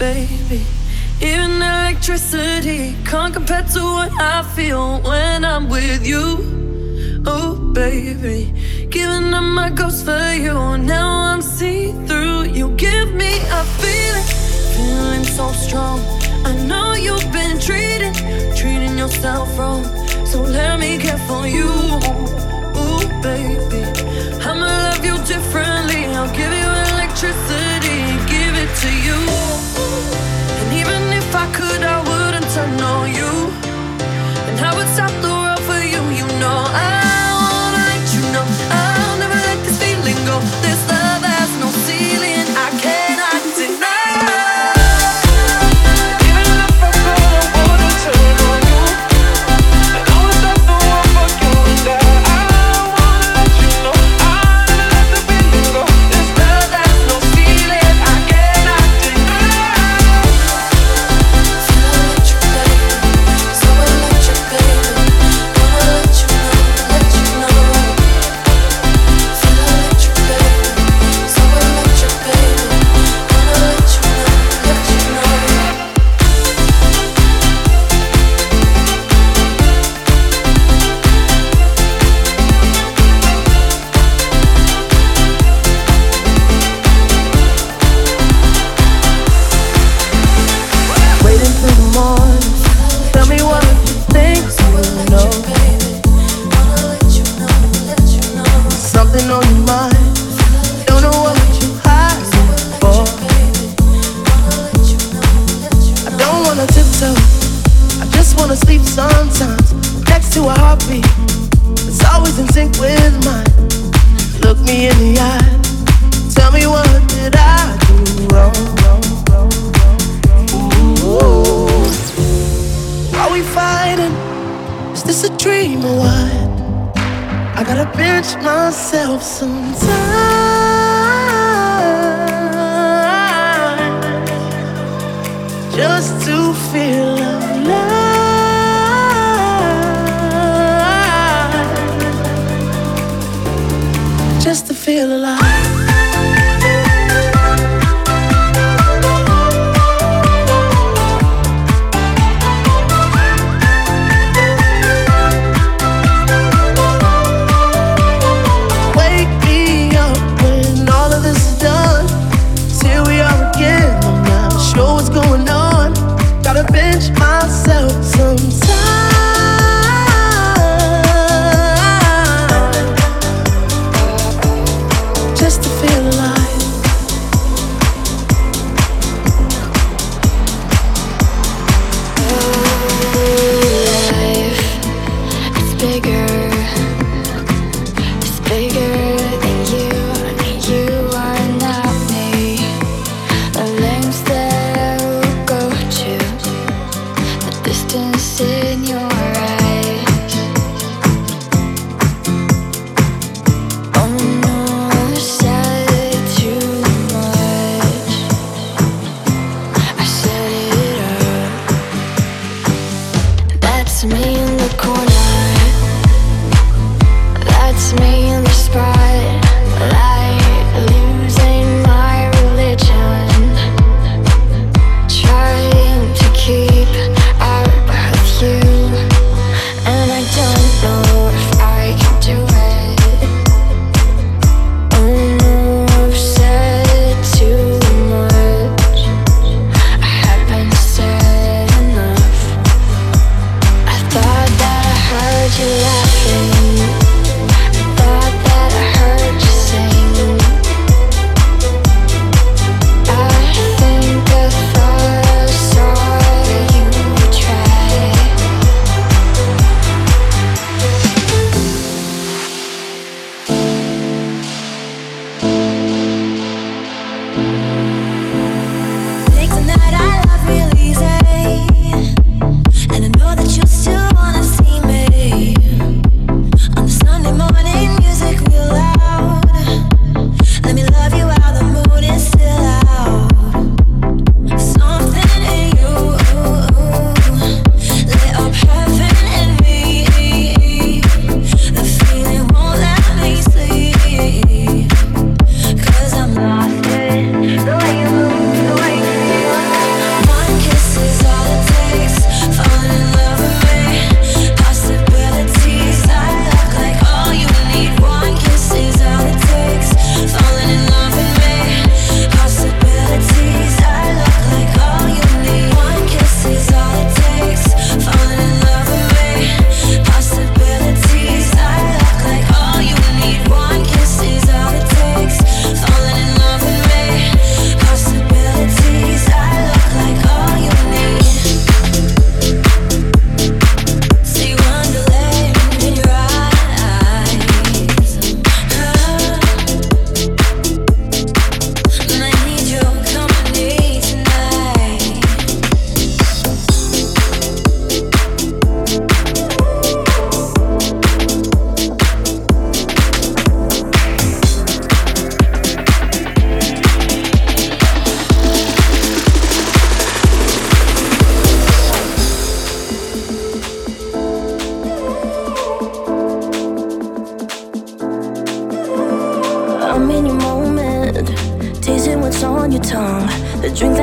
baby. Even electricity can't compare to what I feel when I'm with you. Oh, baby, giving up my ghost for you. Now I'm see through. You give me a feeling, feeling so strong. I know you've been treating, treating yourself wrong. So let me care for you. Oh, baby, I'ma love you differently. I'll give you electricity, give it to you. I would stop the world for you, you know I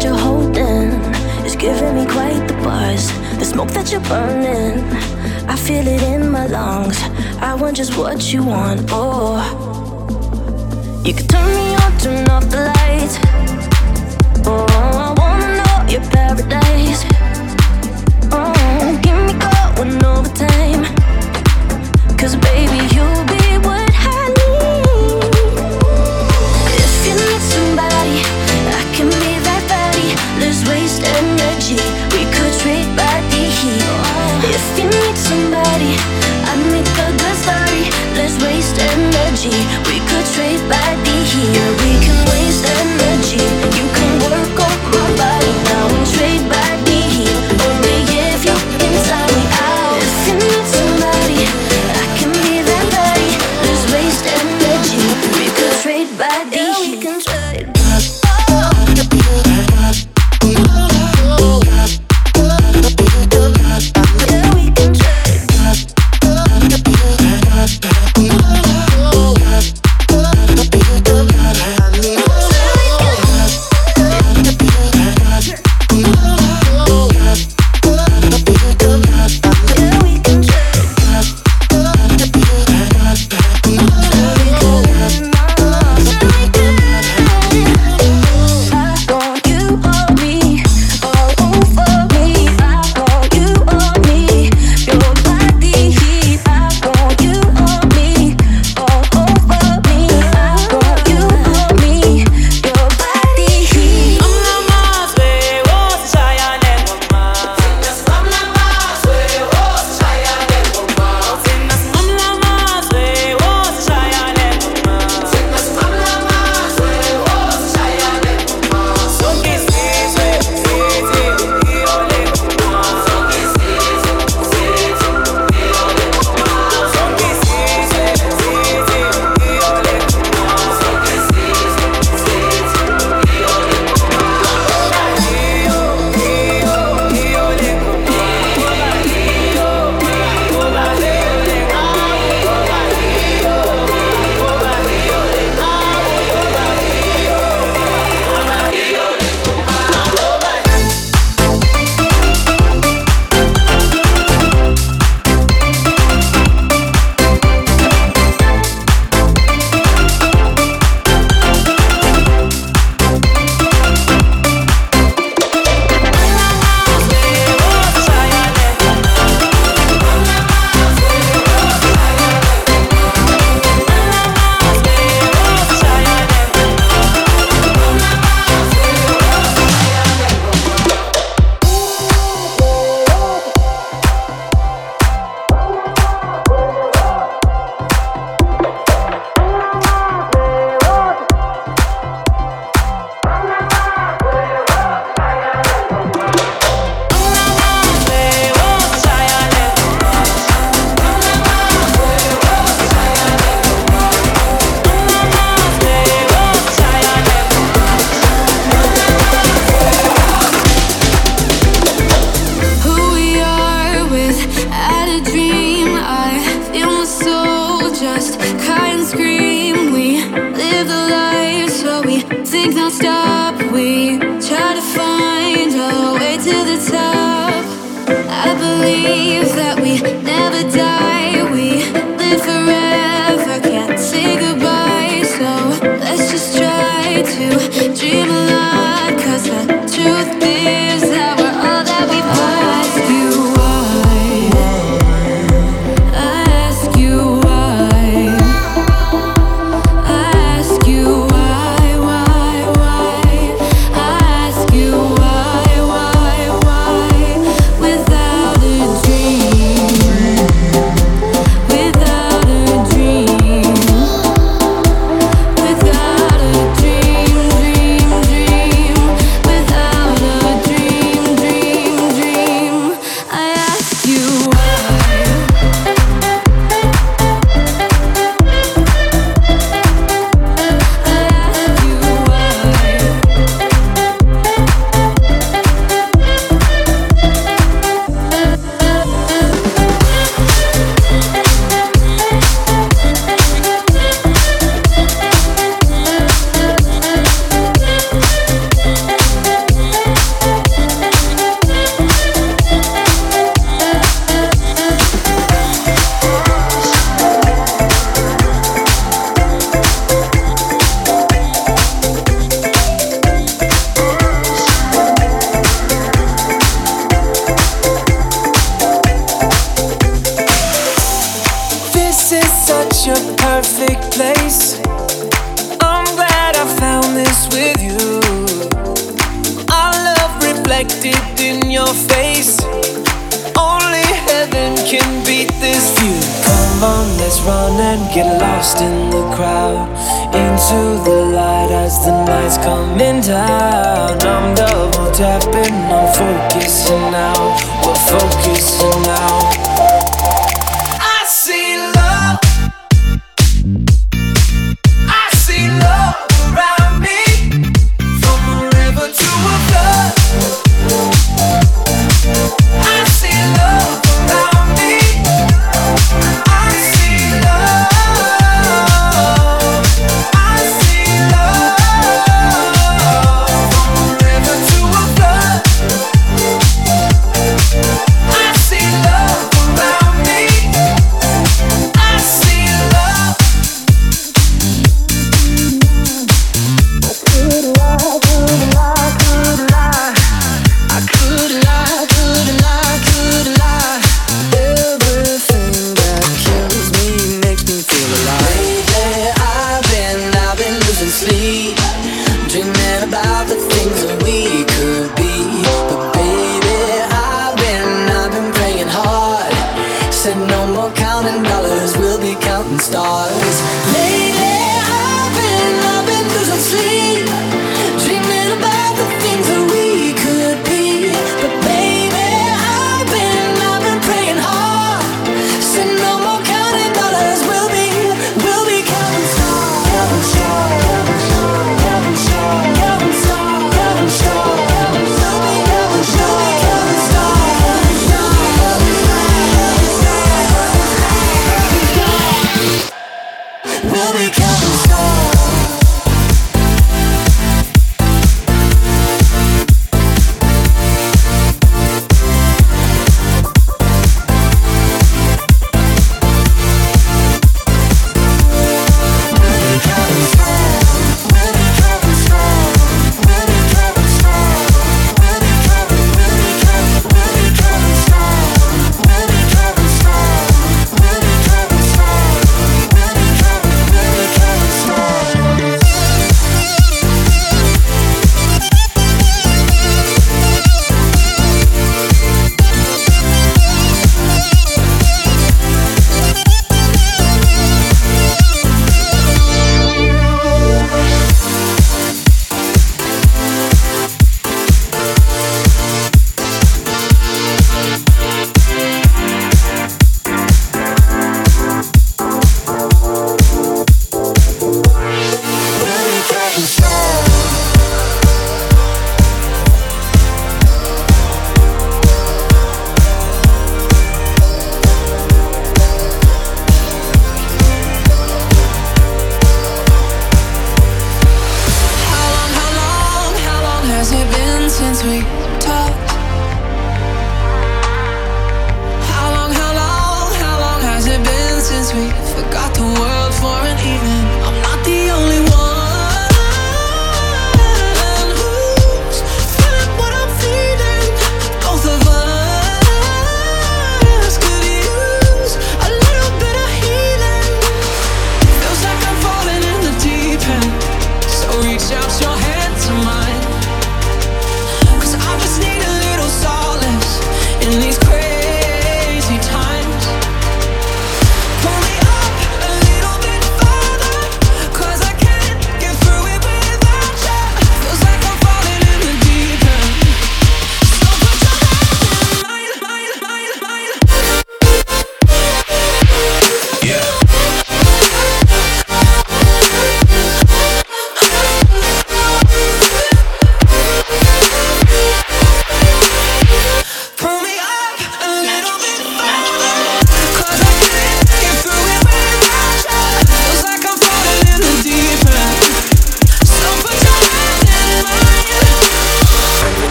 that you're holding is giving me quite the buzz. The smoke that you're burning, I feel it in my lungs. I want just what you want. Oh, you can turn me on, turn off the lights. Oh, I wanna know your paradise. Oh, give me call when overtime. Cause baby, you'll be. body. I make a good story. Let's waste energy. We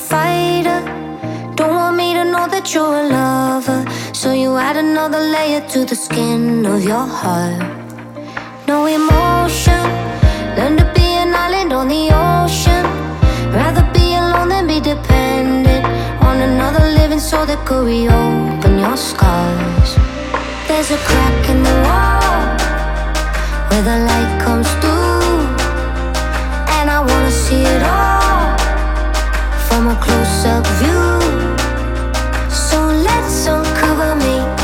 fighter. Don't want me to know that you're a lover. So you add another layer to the skin of your heart. No emotion. Learn to be an island on the ocean. Rather be alone than be dependent on another living soul that could reopen your scars. There's a crack in the wall where the light comes through, and I wanna see it all from a close-up view. So let's uncover me.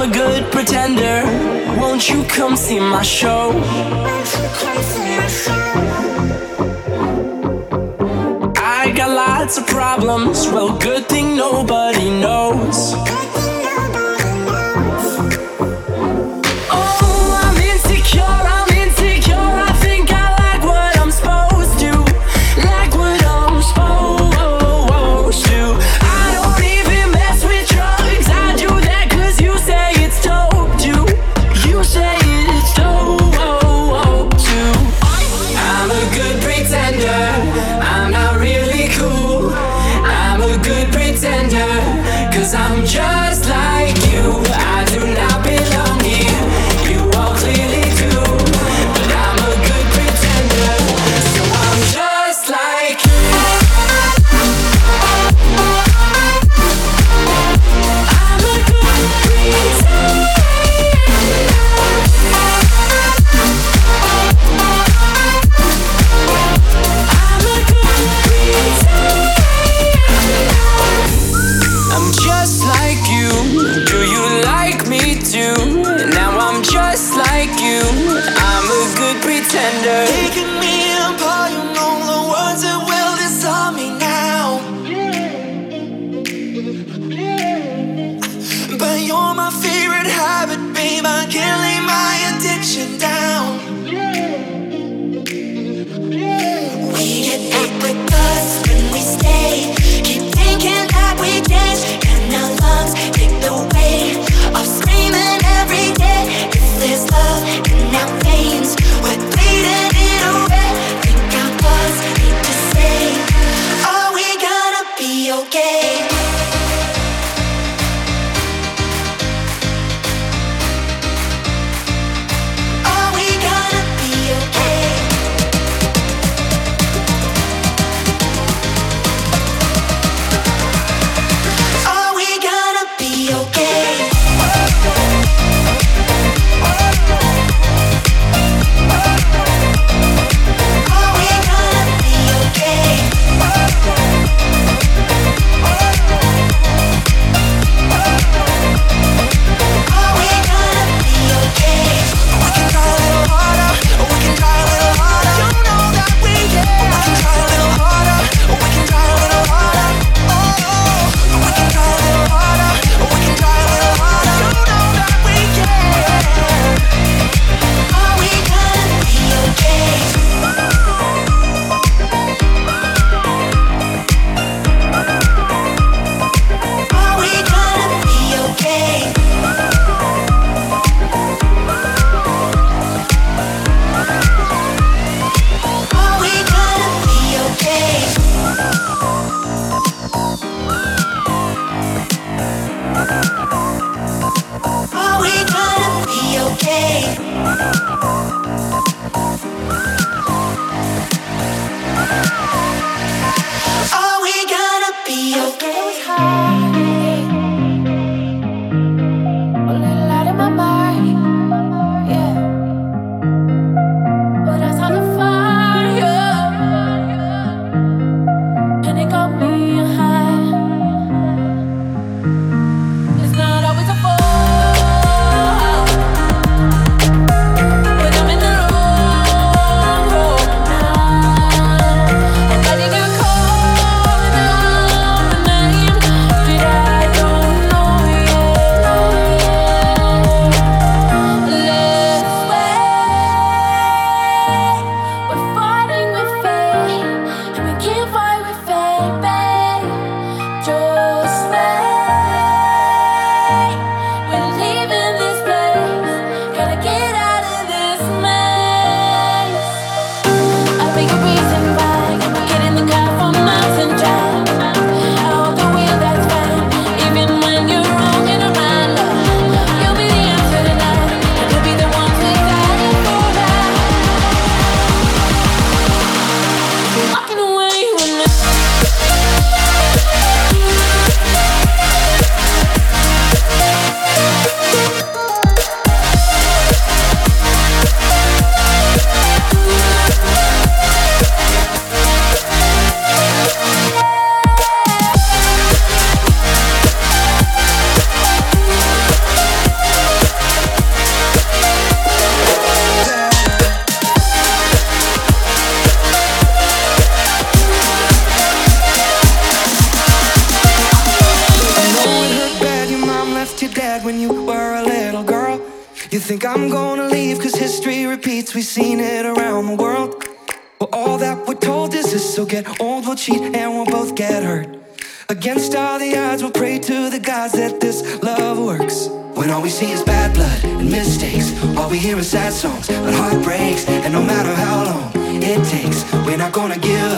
I'm a good pretender. Won't you come see my show? I got lots of problems. Well, good thing nobody knows. sad songs, but heartbreaks, and no matter how long it takes, we're not gonna give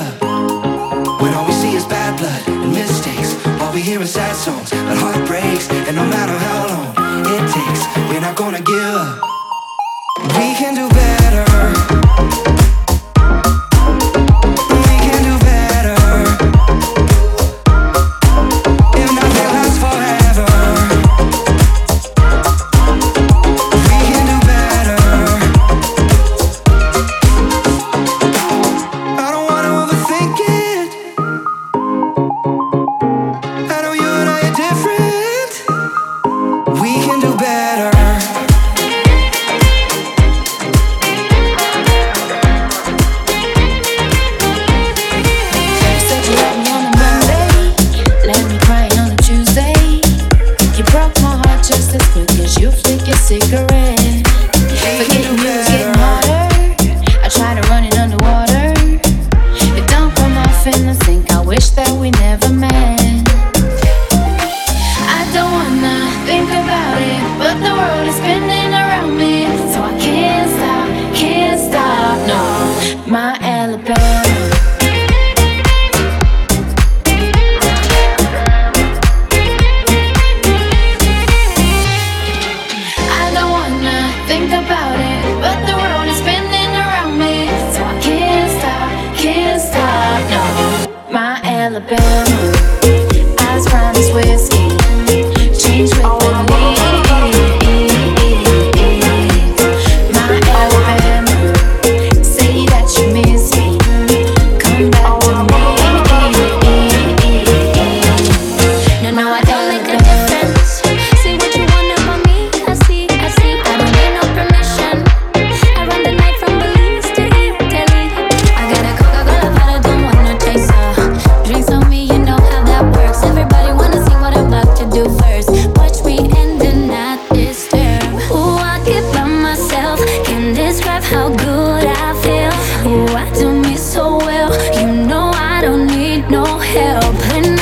no help.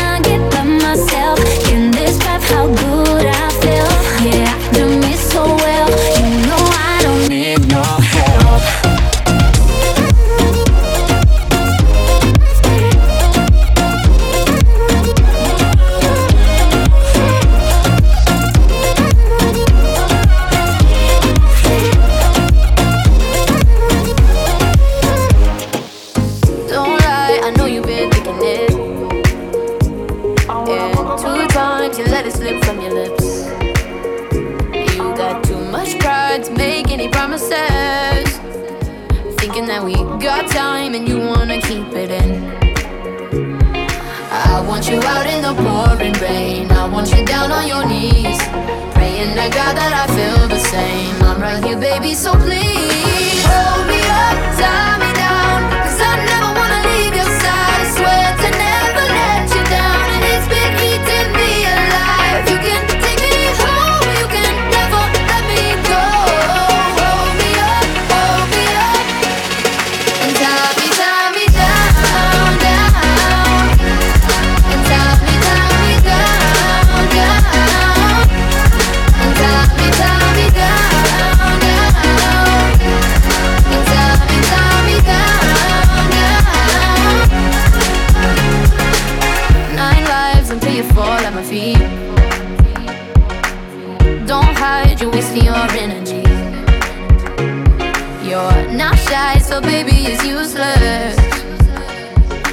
Baby, it's useless.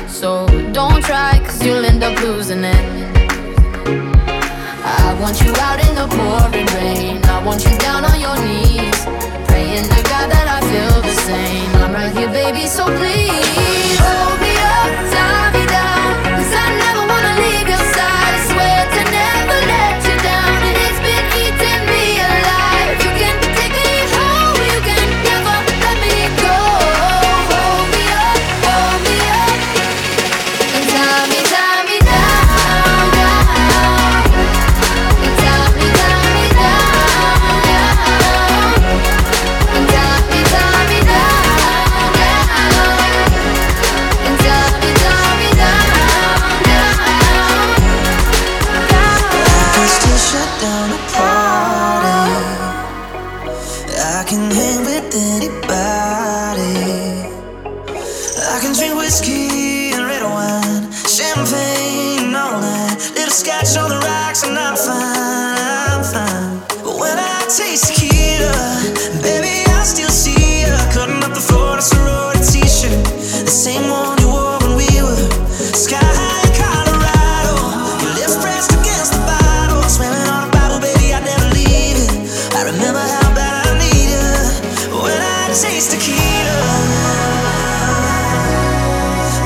So don't try, cause you'll end up losing it. I want you out in the pouring rain. I want you down on your knees. Praying to God that I feel the same. I'm right here, baby, so please hold taste tequila.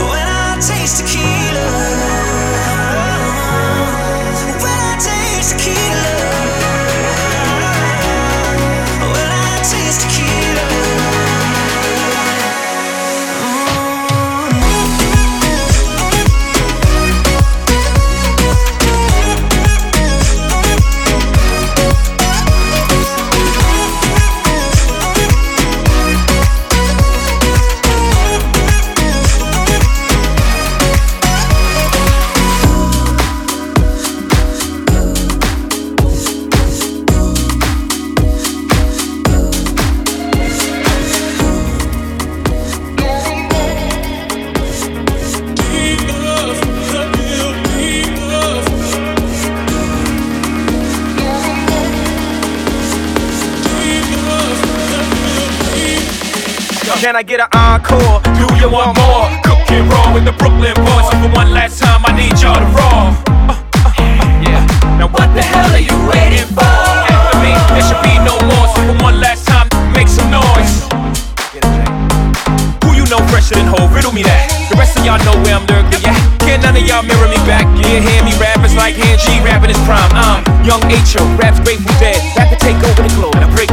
When I taste tequila. Can I get an encore? Do you want more? Cook it raw with the Brooklyn boys. So for one last time, I need y'all to raw. Uh, uh, uh, yeah. Now what the hell are you waiting for? After me, there should be no more. So for one last time, make some noise. Who you know fresher than Ho? Riddle me that. The rest of y'all know where I'm lurking. Yeah. Can't none of y'all mirror me back. Yeah, hear me rap. It's like hand G rapping his prime. I'm young H.O. Raps Grateful Dead. Rap to take over the globe. And I break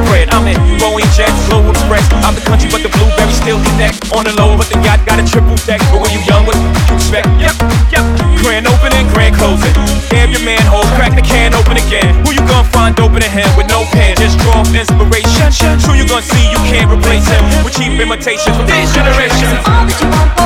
still connect. On the low, but the yacht got a triple deck. But when you young, what you expect? Yep, yep. Grand opening, grand closing. Damn your manhole, crack the can open again. Who you gonna find open a him with no pen? Just draw inspiration. Who you gonna see you can't replace him with cheap imitations from this generation? All that you want,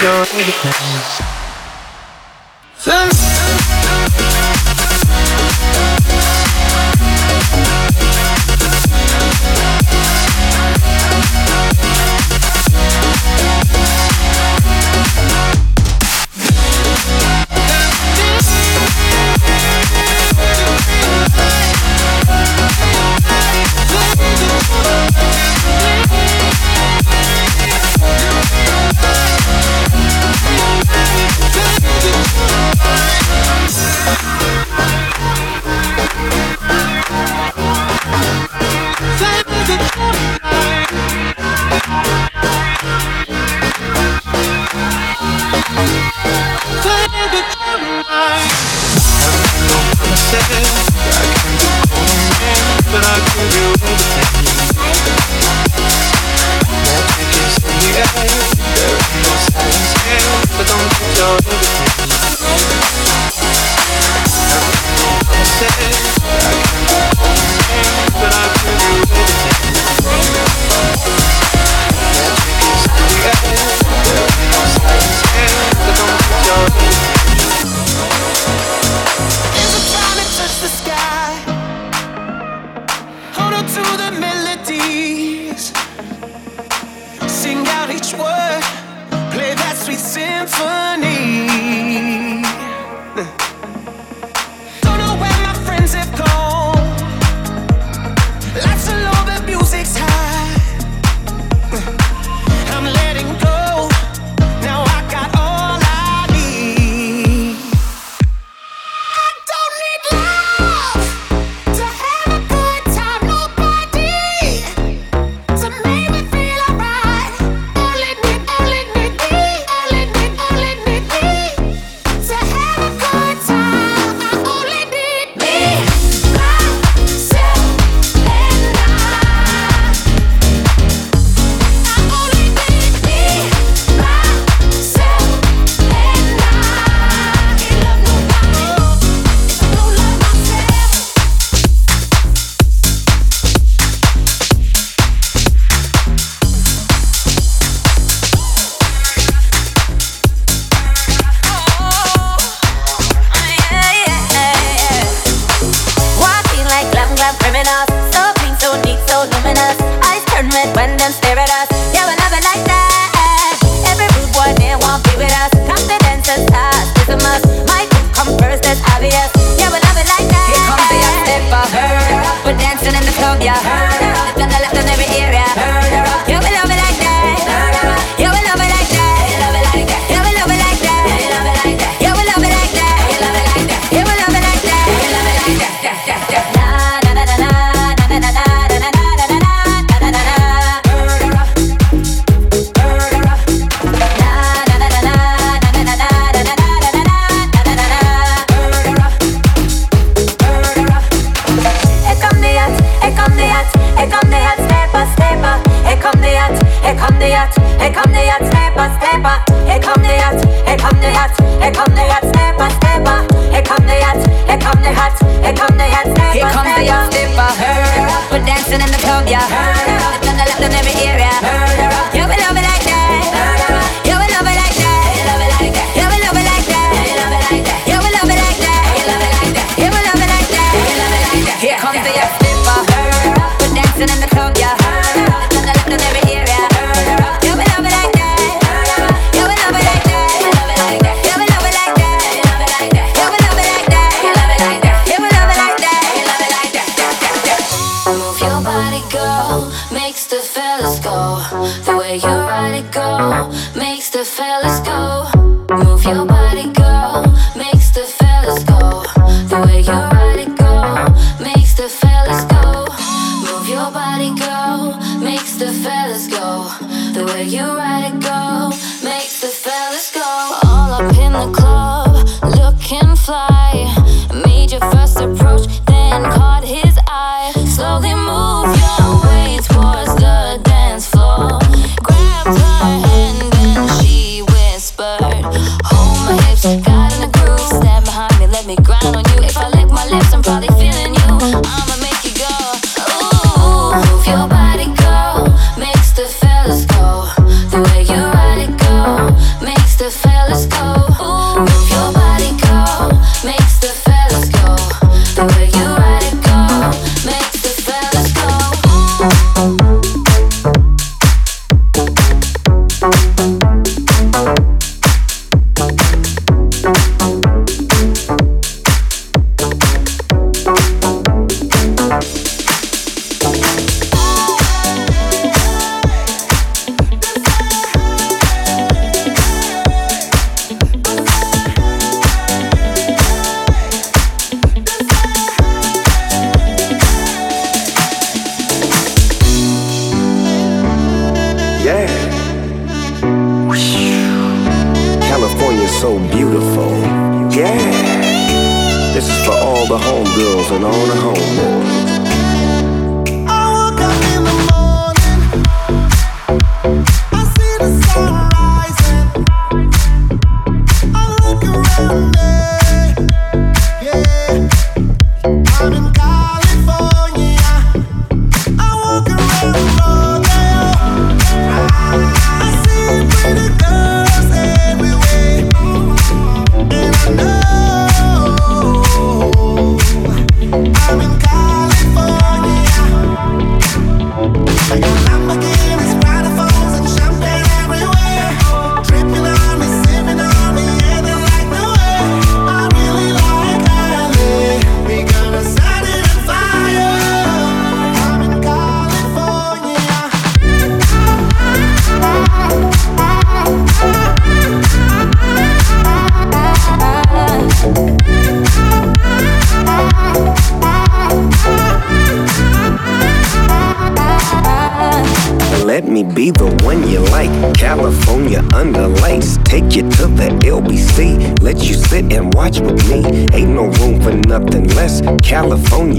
The way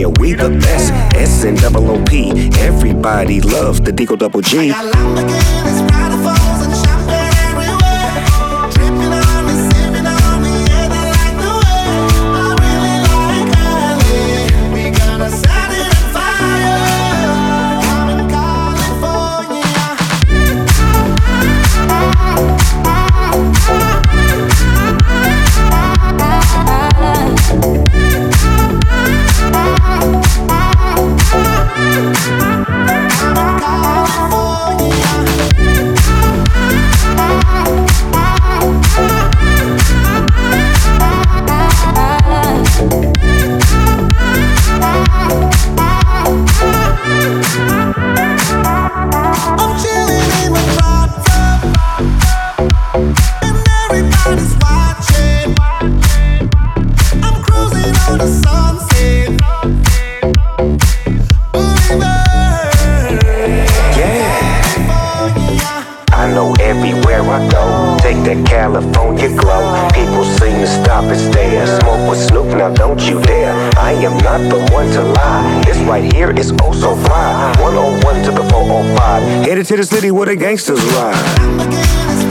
California, we the best. S and double O P. Everybody loves the Deagle Double G. to the city where the gangsters ride.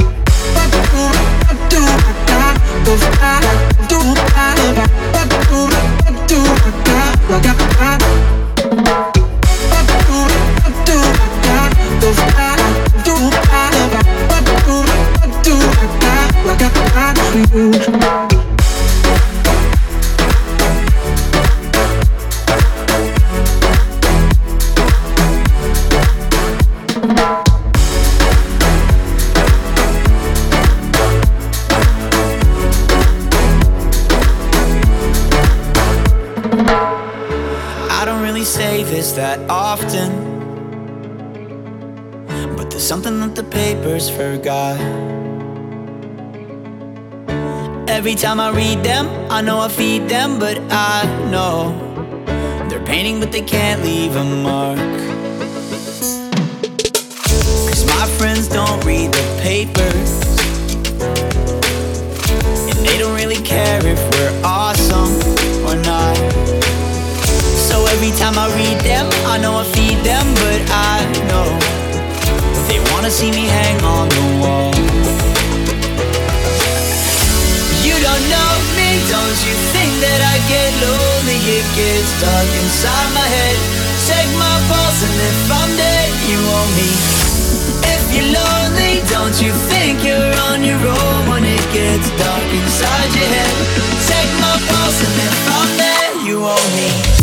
you. something that the papers forgot. Every time I read them, I know I feed them, but I know they're painting, but they can't leave a mark. Cause my friends don't read the papers, and they don't really care if we're awesome or not. So every time I read them, I know I feed them, but I know wanna see me hang on the wall You don't know me, don't you think that I get lonely? It gets dark inside my head. Check my pulse, and if I'm dead, you want me. If you're lonely, don't you think you're on your own when it gets dark inside your head? Check my pulse, and if I'm dead, you want me.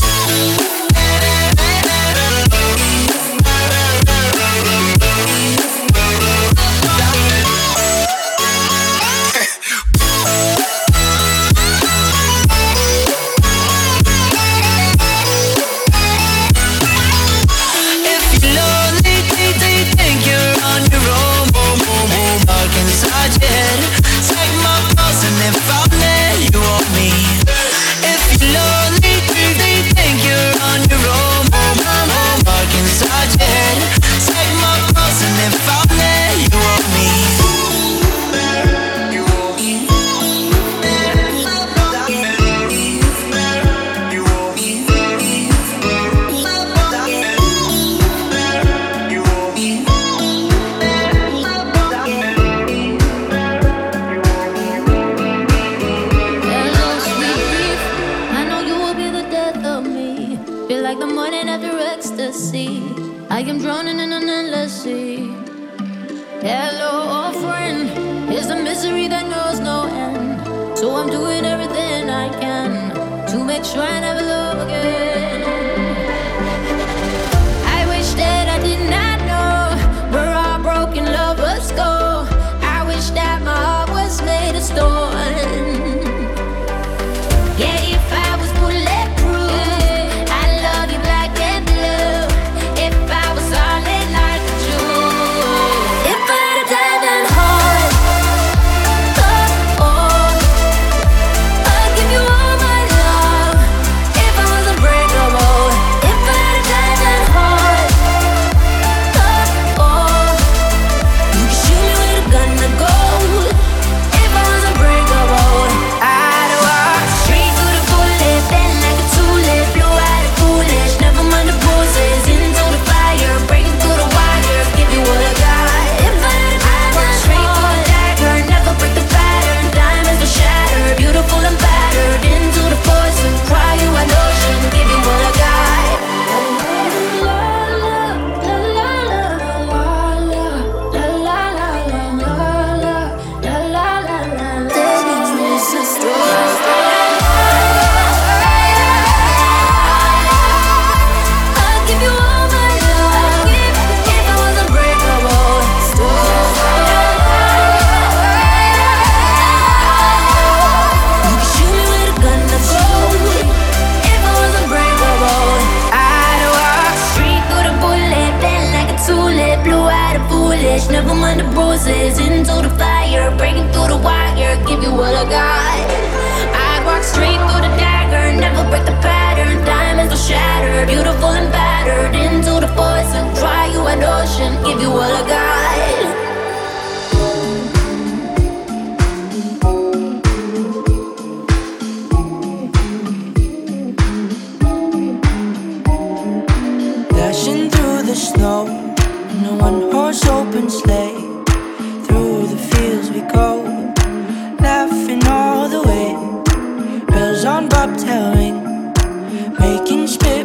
through the fire, breaking through the wire, give you all I got. I walk straight through the dagger, never break the pattern. Diamonds will shatter, beautiful and battered. Into the poison, dry you an ocean, give you all I got. Dashing through the snow in a one horse open sleigh.